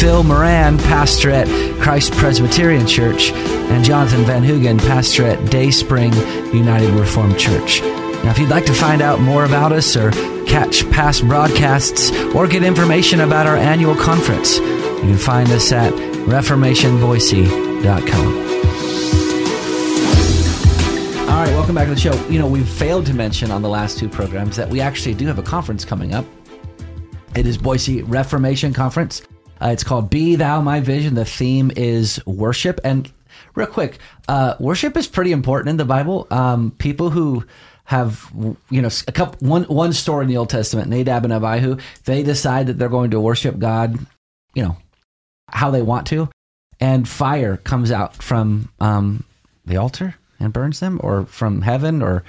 Phil Moran, pastor at Christ Presbyterian Church, and Jonathan Van Hugen, pastor at Day Spring United Reformed Church. Now, if you'd like to find out more about us or catch past broadcasts or get information about our annual conference, you can find us at reformationboise.com. All right, welcome back to the show. You know, we've failed to mention on the last two programs that we actually do have a conference coming up. It is Boise Reformation Conference. Uh, it's called Be Thou My Vision. The theme is worship. And real quick, uh, worship is pretty important in the Bible. Um, people who have you know a couple one one story in the Old Testament, Nadab and Abihu, they decide that they're going to worship God, you know, how they want to, and fire comes out from um, the altar and burns them, or from heaven, or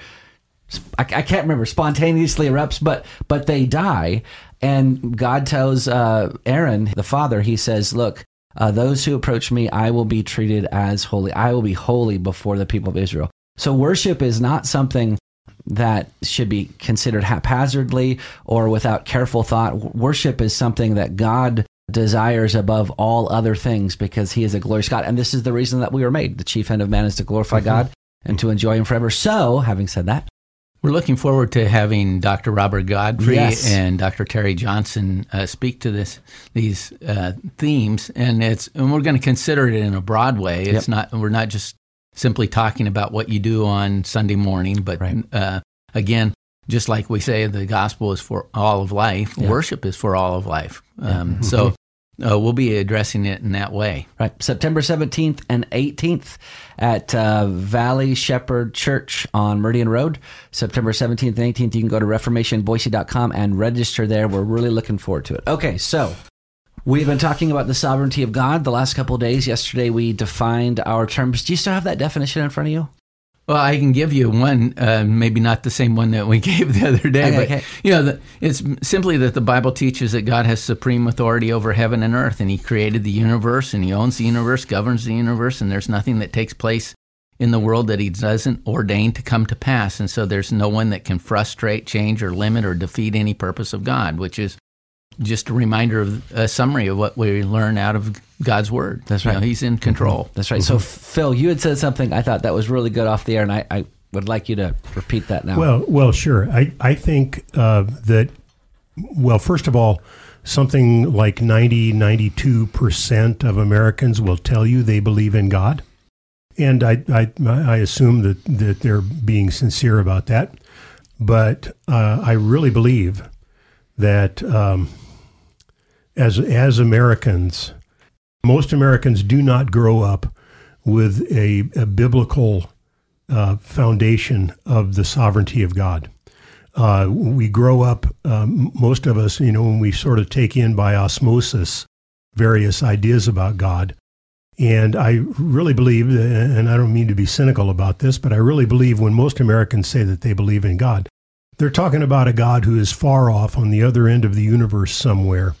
I, I can't remember, spontaneously erupts, but but they die, and God tells uh, Aaron, the father, he says, "Look, uh, those who approach me, I will be treated as holy. I will be holy before the people of Israel." So worship is not something that should be considered haphazardly or without careful thought. Worship is something that God desires above all other things because he is a glorious God. And this is the reason that we were made. The chief end of man is to glorify mm-hmm. God and to enjoy him forever. So, having said that, we're looking forward to having Dr. Robert Godfrey yes. and Dr. Terry Johnson uh, speak to this these uh, themes, and it's and we're going to consider it in a broad way. It's yep. not we're not just simply talking about what you do on Sunday morning, but right. uh, again, just like we say, the gospel is for all of life. Yeah. Worship is for all of life. Um, so uh, we'll be addressing it in that way. Right. September 17th and 18th at uh, Valley Shepherd Church on Meridian Road. September 17th and 18th. You can go to reformationboise.com and register there. We're really looking forward to it. Okay, so We've been talking about the sovereignty of God the last couple days. Yesterday, we defined our terms. Do you still have that definition in front of you? Well, I can give you one, uh, maybe not the same one that we gave the other day, okay, but okay. you know, the, it's simply that the Bible teaches that God has supreme authority over heaven and earth, and He created the universe, and He owns the universe, governs the universe, and there's nothing that takes place in the world that He doesn't ordain to come to pass, and so there's no one that can frustrate, change, or limit or defeat any purpose of God, which is just a reminder of a summary of what we learn out of God's word. That's right. You know, he's in control. Mm-hmm. That's right. Mm-hmm. So, Phil, you had said something I thought that was really good off the air, and I, I would like you to repeat that now. Well, well, sure. I I think uh, that well, first of all, something like 90, 92 percent of Americans will tell you they believe in God, and I I, I assume that that they're being sincere about that. But uh, I really believe that. Um, as as Americans, most Americans do not grow up with a, a biblical uh, foundation of the sovereignty of God. Uh, we grow up, um, most of us, you know, when we sort of take in by osmosis various ideas about God. And I really believe, and I don't mean to be cynical about this, but I really believe when most Americans say that they believe in God, they're talking about a God who is far off on the other end of the universe somewhere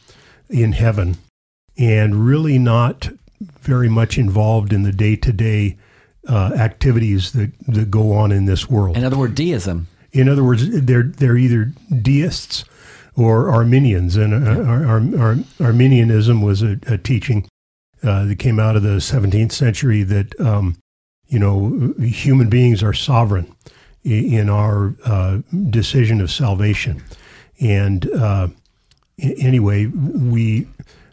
in heaven and really not very much involved in the day to day activities that, that go on in this world. In other words, deism. In other words, they're, they're either deists or Arminians. And uh, Ar- Ar- Ar- Arminianism was a, a teaching uh, that came out of the 17th century that, um, you know, human beings are sovereign in our uh, decision of salvation. And uh, anyway, we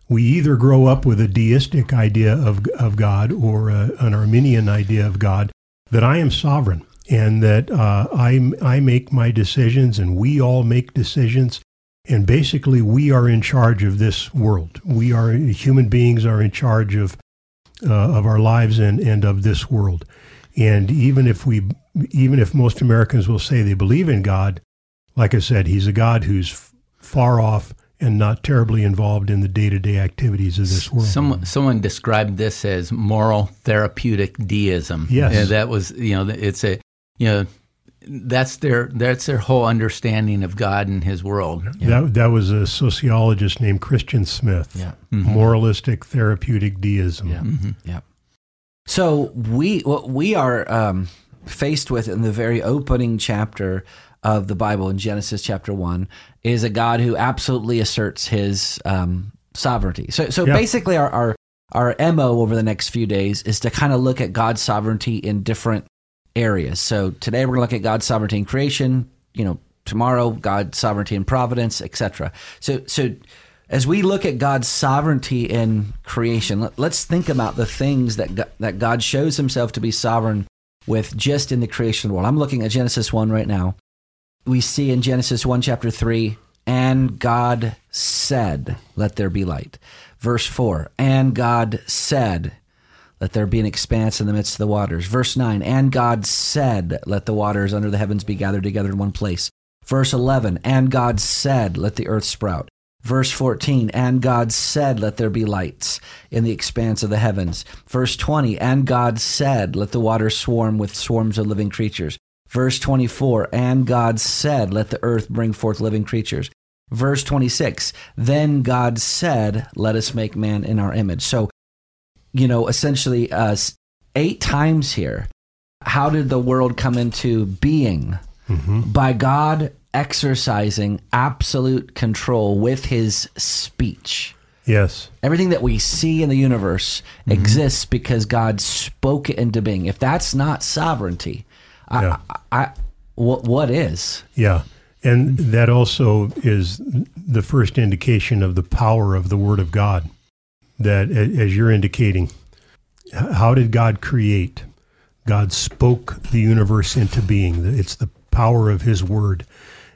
we either grow up with a deistic idea of of God or a, an Arminian idea of God that I am sovereign and that uh, I I make my decisions and we all make decisions and basically we are in charge of this world. We are human beings are in charge of uh, of our lives and and of this world. And even if we even if most Americans will say they believe in God, like I said, He's a God who's far off and not terribly involved in the day-to-day activities of this world. Someone, someone described this as moral therapeutic deism. Yes, and that was you know it's a you know that's their that's their whole understanding of God and His world. That that was a sociologist named Christian Smith. Yeah. Mm-hmm. Moralistic therapeutic deism. Yeah. Mm-hmm. Mm-hmm. Yeah. So we what we are um, faced with in the very opening chapter of the Bible in Genesis chapter one is a God who absolutely asserts His um, sovereignty. So so basically, our, our our mo over the next few days is to kind of look at God's sovereignty in different areas. So today we're going to look at God's sovereignty in creation. You know, tomorrow God's sovereignty in providence, etc. So so as we look at God's sovereignty in creation, let, us think about the things that God, that God shows Himself to be sovereign with just in the creation world. I'm looking at Genesis one right now. We see in Genesis one chapter three, and God said, "Let there be light." Verse four, and God said, let there be an expanse in the midst of the waters. Verse 9, and God said, Let the waters under the heavens be gathered together in one place. Verse 11, and God said, Let the earth sprout. Verse 14, and God said, Let there be lights in the expanse of the heavens. Verse 20, and God said, Let the waters swarm with swarms of living creatures. Verse 24, and God said, Let the earth bring forth living creatures. Verse 26, then God said, Let us make man in our image. So you know, essentially uh, eight times here. How did the world come into being? By God exercising absolute control with his speech. Yes. Everything that we see in the universe exists because God spoke it into being. If that's not sovereignty, I, Yeah. I, I, what, what is? Yeah. And that also is the first indication of the power of the Word of God. That, as you're indicating, how did God create? God spoke the universe into being. It's the power of His Word.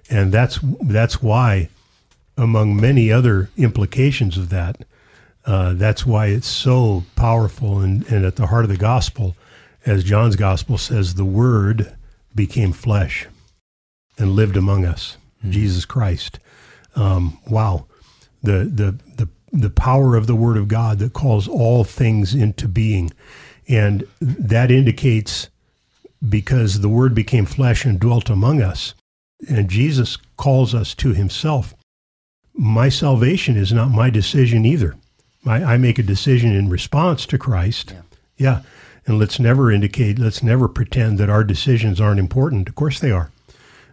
And that's, that's why, among many other implications of that, uh, that's why it's so powerful and, and at the heart of the gospel. As John's gospel says, the Word became flesh and lived among us, Jesus Christ. Um, wow, the the the the power of the Word of God that calls all things into being, and that indicates because the Word became flesh and dwelt among us, and Jesus calls us to Himself. My salvation is not my decision either. I, I make a decision in response to Christ. yeah. And let's never indicate, let's never pretend that our decisions aren't important. Of course they are.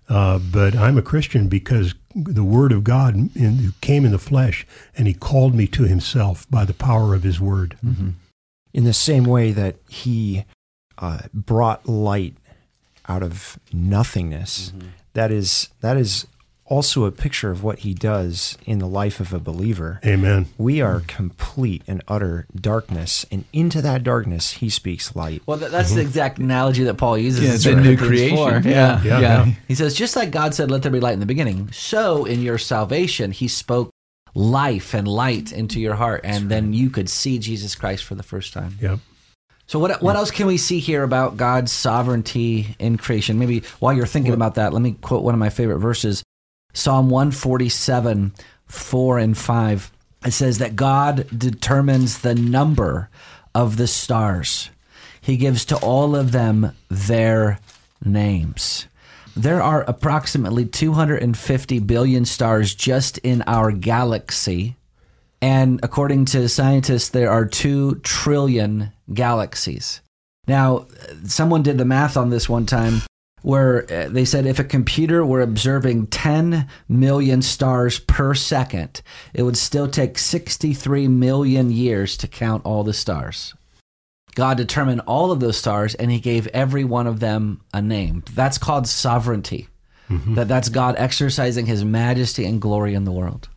Uh, but I'm a Christian because the Word of God in, came in the flesh, and He called me to Himself by the power of His Word. in the same way that he uh, brought light out of nothingness. That is that is also a picture of what he does in the life of a believer. Amen. We are complete and utter darkness, and into that darkness he speaks light. Well, that, that's the mm-hmm. exact analogy that Paul uses. Yeah, in the new creation. Yeah, Yeah, yeah. yeah. He says, just like God said, let there be light in the beginning, so in your salvation, he spoke life and light into your heart, and then you could see Jesus Christ for the first time. Yep. So, what, what else can we see here about God's sovereignty in creation? Maybe while you're thinking about that, let me quote one of my favorite verses Psalm 147, 4 and 5. It says that God determines the number of the stars, He gives to all of them their names. There are approximately 250 billion stars just in our galaxy. And according to scientists, there are 2 trillion galaxies. Now, someone did the math on this one time where uh, they said if a computer were observing 10 million stars per second, it would still take 63 million years to count all the stars. God determined all of those stars and he gave every one of them a name. That's called sovereignty. That that's God exercising his majesty and glory in the world.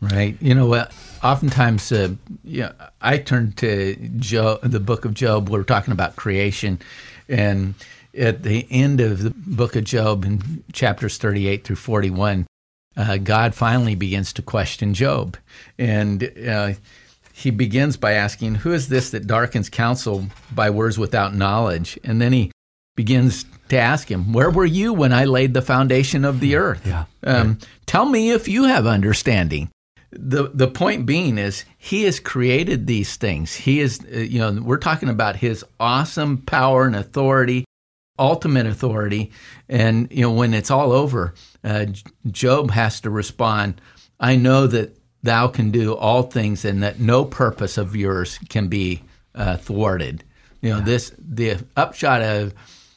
Right. You know what? Oftentimes, uh, yeah, I turn to Job, the book of Job. We're talking about creation, and at the end of the book of Job, in chapters thirty-eight through forty-one, uh, God finally begins to question Job, and uh, he begins by asking, "Who is this that darkens counsel by words without knowledge?" And then he begins to ask him, Where were you when I laid the foundation of the earth? Yeah. Um, Tell me if you have understanding. The, the point being is he has created these things. He is, uh, you know, we're talking about his awesome power and authority, ultimate authority. And you know, when it's all over, uh, Job has to respond. I know that thou can do all things, and that no purpose of yours can be uh, thwarted. You know, yeah. this the upshot of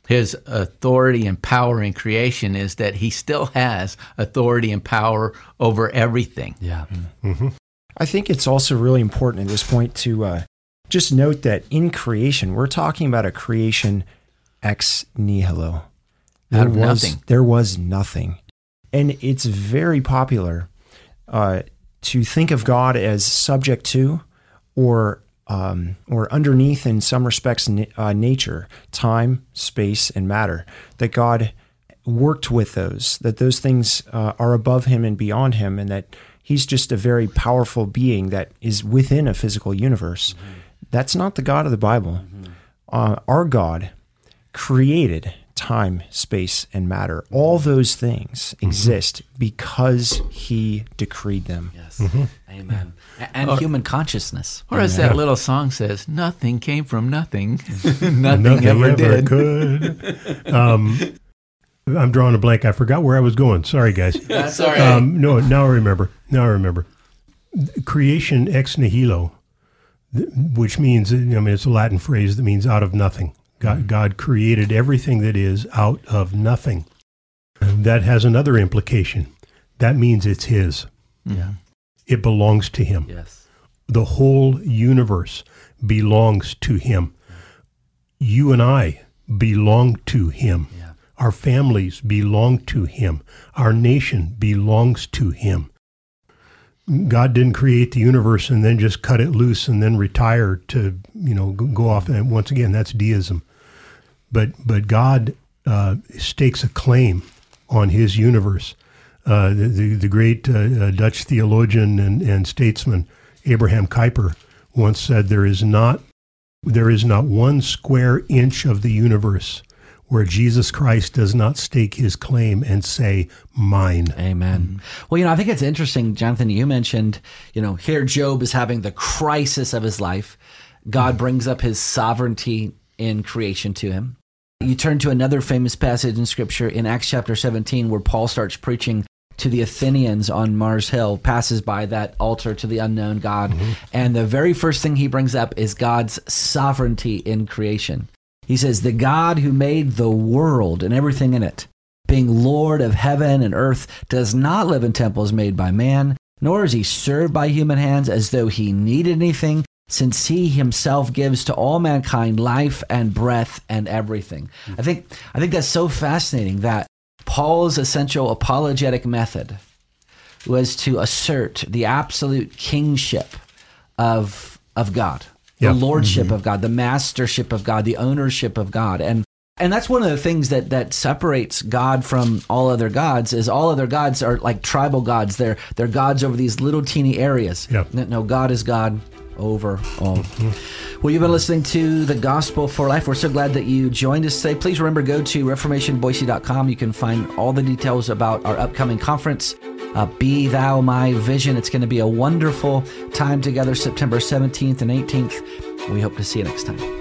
his authority and power in creation is that he still has authority and power over everything. Yeah. Mm-hmm. I think it's also really important at this point to uh, just note that in creation, we're talking about a creation ex nihilo. There Out of was, nothing. There was nothing. And it's very popular uh, to think of God as subject to or um, or underneath, in some respects, uh, nature, time, space, and matter. That God worked with those, that those things uh, are above him and beyond him, and that he's just a very powerful being that is within a physical universe. Mm-hmm. That's not the God of the Bible. Mm-hmm. Uh, our God created time, space, and matter. All those things mm-hmm. exist because he decreed them. Yes. Mm-hmm. Amen. And or, human consciousness. Or as that little song says, nothing came from nothing. nothing, nothing, ever, ever did. could. Um, I'm drawing a blank. I forgot where I was going. Sorry, guys. That's all right. Um, no, now I remember. Now I remember. Creation ex nihilo, which means, I mean, it's a Latin phrase that means out of nothing. God, mm-hmm. God created everything that is out of nothing. That has another implication. That means it's His. Yeah. It belongs to Him. Yes. The whole universe belongs to Him. You and I belong to Him. Yeah. Our families belong to Him. Our nation belongs to Him. God didn't create the universe and then just cut it loose and then retire to, you know, go off. And once again, that's deism. But but God uh, stakes a claim on His universe. Uh, the, the, the great uh, uh, Dutch theologian and, and statesman Abraham Kuyper once said, "There is not there is not one square inch of the universe where Jesus Christ does not stake his claim and say, mine. Amen. Mm-hmm. Well, you know, I think it's interesting, Jonathan, you mentioned, you know, here Job is having the crisis of his life. God mm-hmm. brings up his sovereignty in creation to him. You turn to another famous passage in scripture in Acts chapter 17 where Paul starts preaching to the Athenians on Mars Hill, passes by that altar to the unknown God. Mm-hmm. And the very first thing he brings up is God's sovereignty in creation. He says, The God who made the world and everything in it, being Lord of heaven and earth, does not live in temples made by man, nor is he served by human hands as though he needed anything, since he himself gives to all mankind life and breath and everything. I think I think that's so fascinating that Paul's essential apologetic method was to assert the absolute kingship of of God the lordship mm-hmm. of God, the mastership of God, the ownership of God. And and that's one of the things that that separates God from all other gods is all other gods are like tribal gods. They're they're gods over these little teeny areas. Yep. No, God is God over all. Mm-hmm. Well, you've been listening to the Gospel for Life. We're so glad that you joined us today. Please remember go to reformationboise.com. You can find all the details about our upcoming conference. Uh, Be Thou My Vision. It's going to be a wonderful time together, September 17th and 18th. We hope to see you next time.